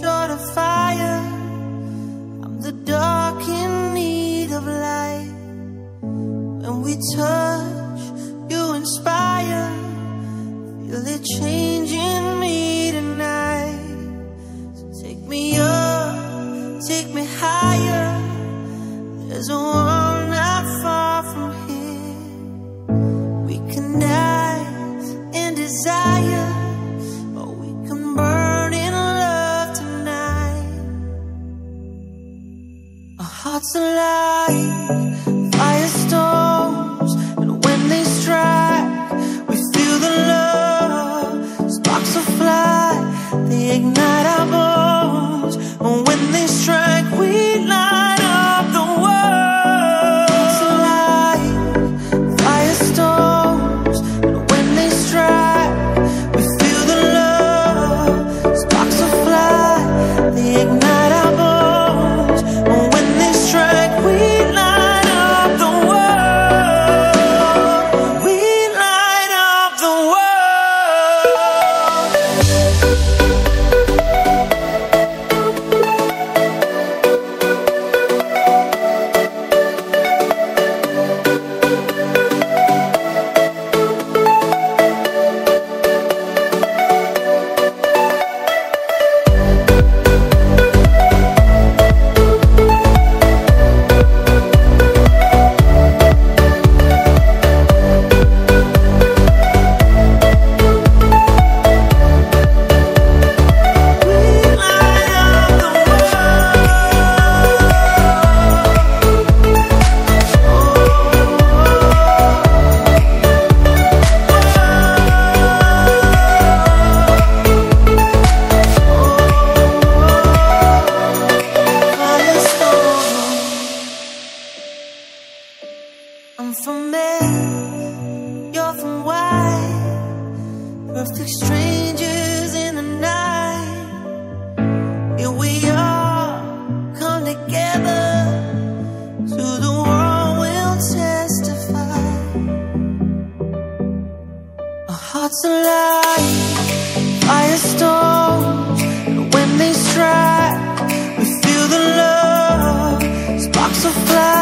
short of fire. I'm the dark in need of light. When we touch, you inspire. Feel it changing me tonight. So take me up, take me higher. There's a one. heart's alive, firestorm. you're from why? Perfect strangers in the night. Here we are, come together. To the world we'll testify. Our hearts alive, firestorms, and when they strike, we feel the love, sparks of fire.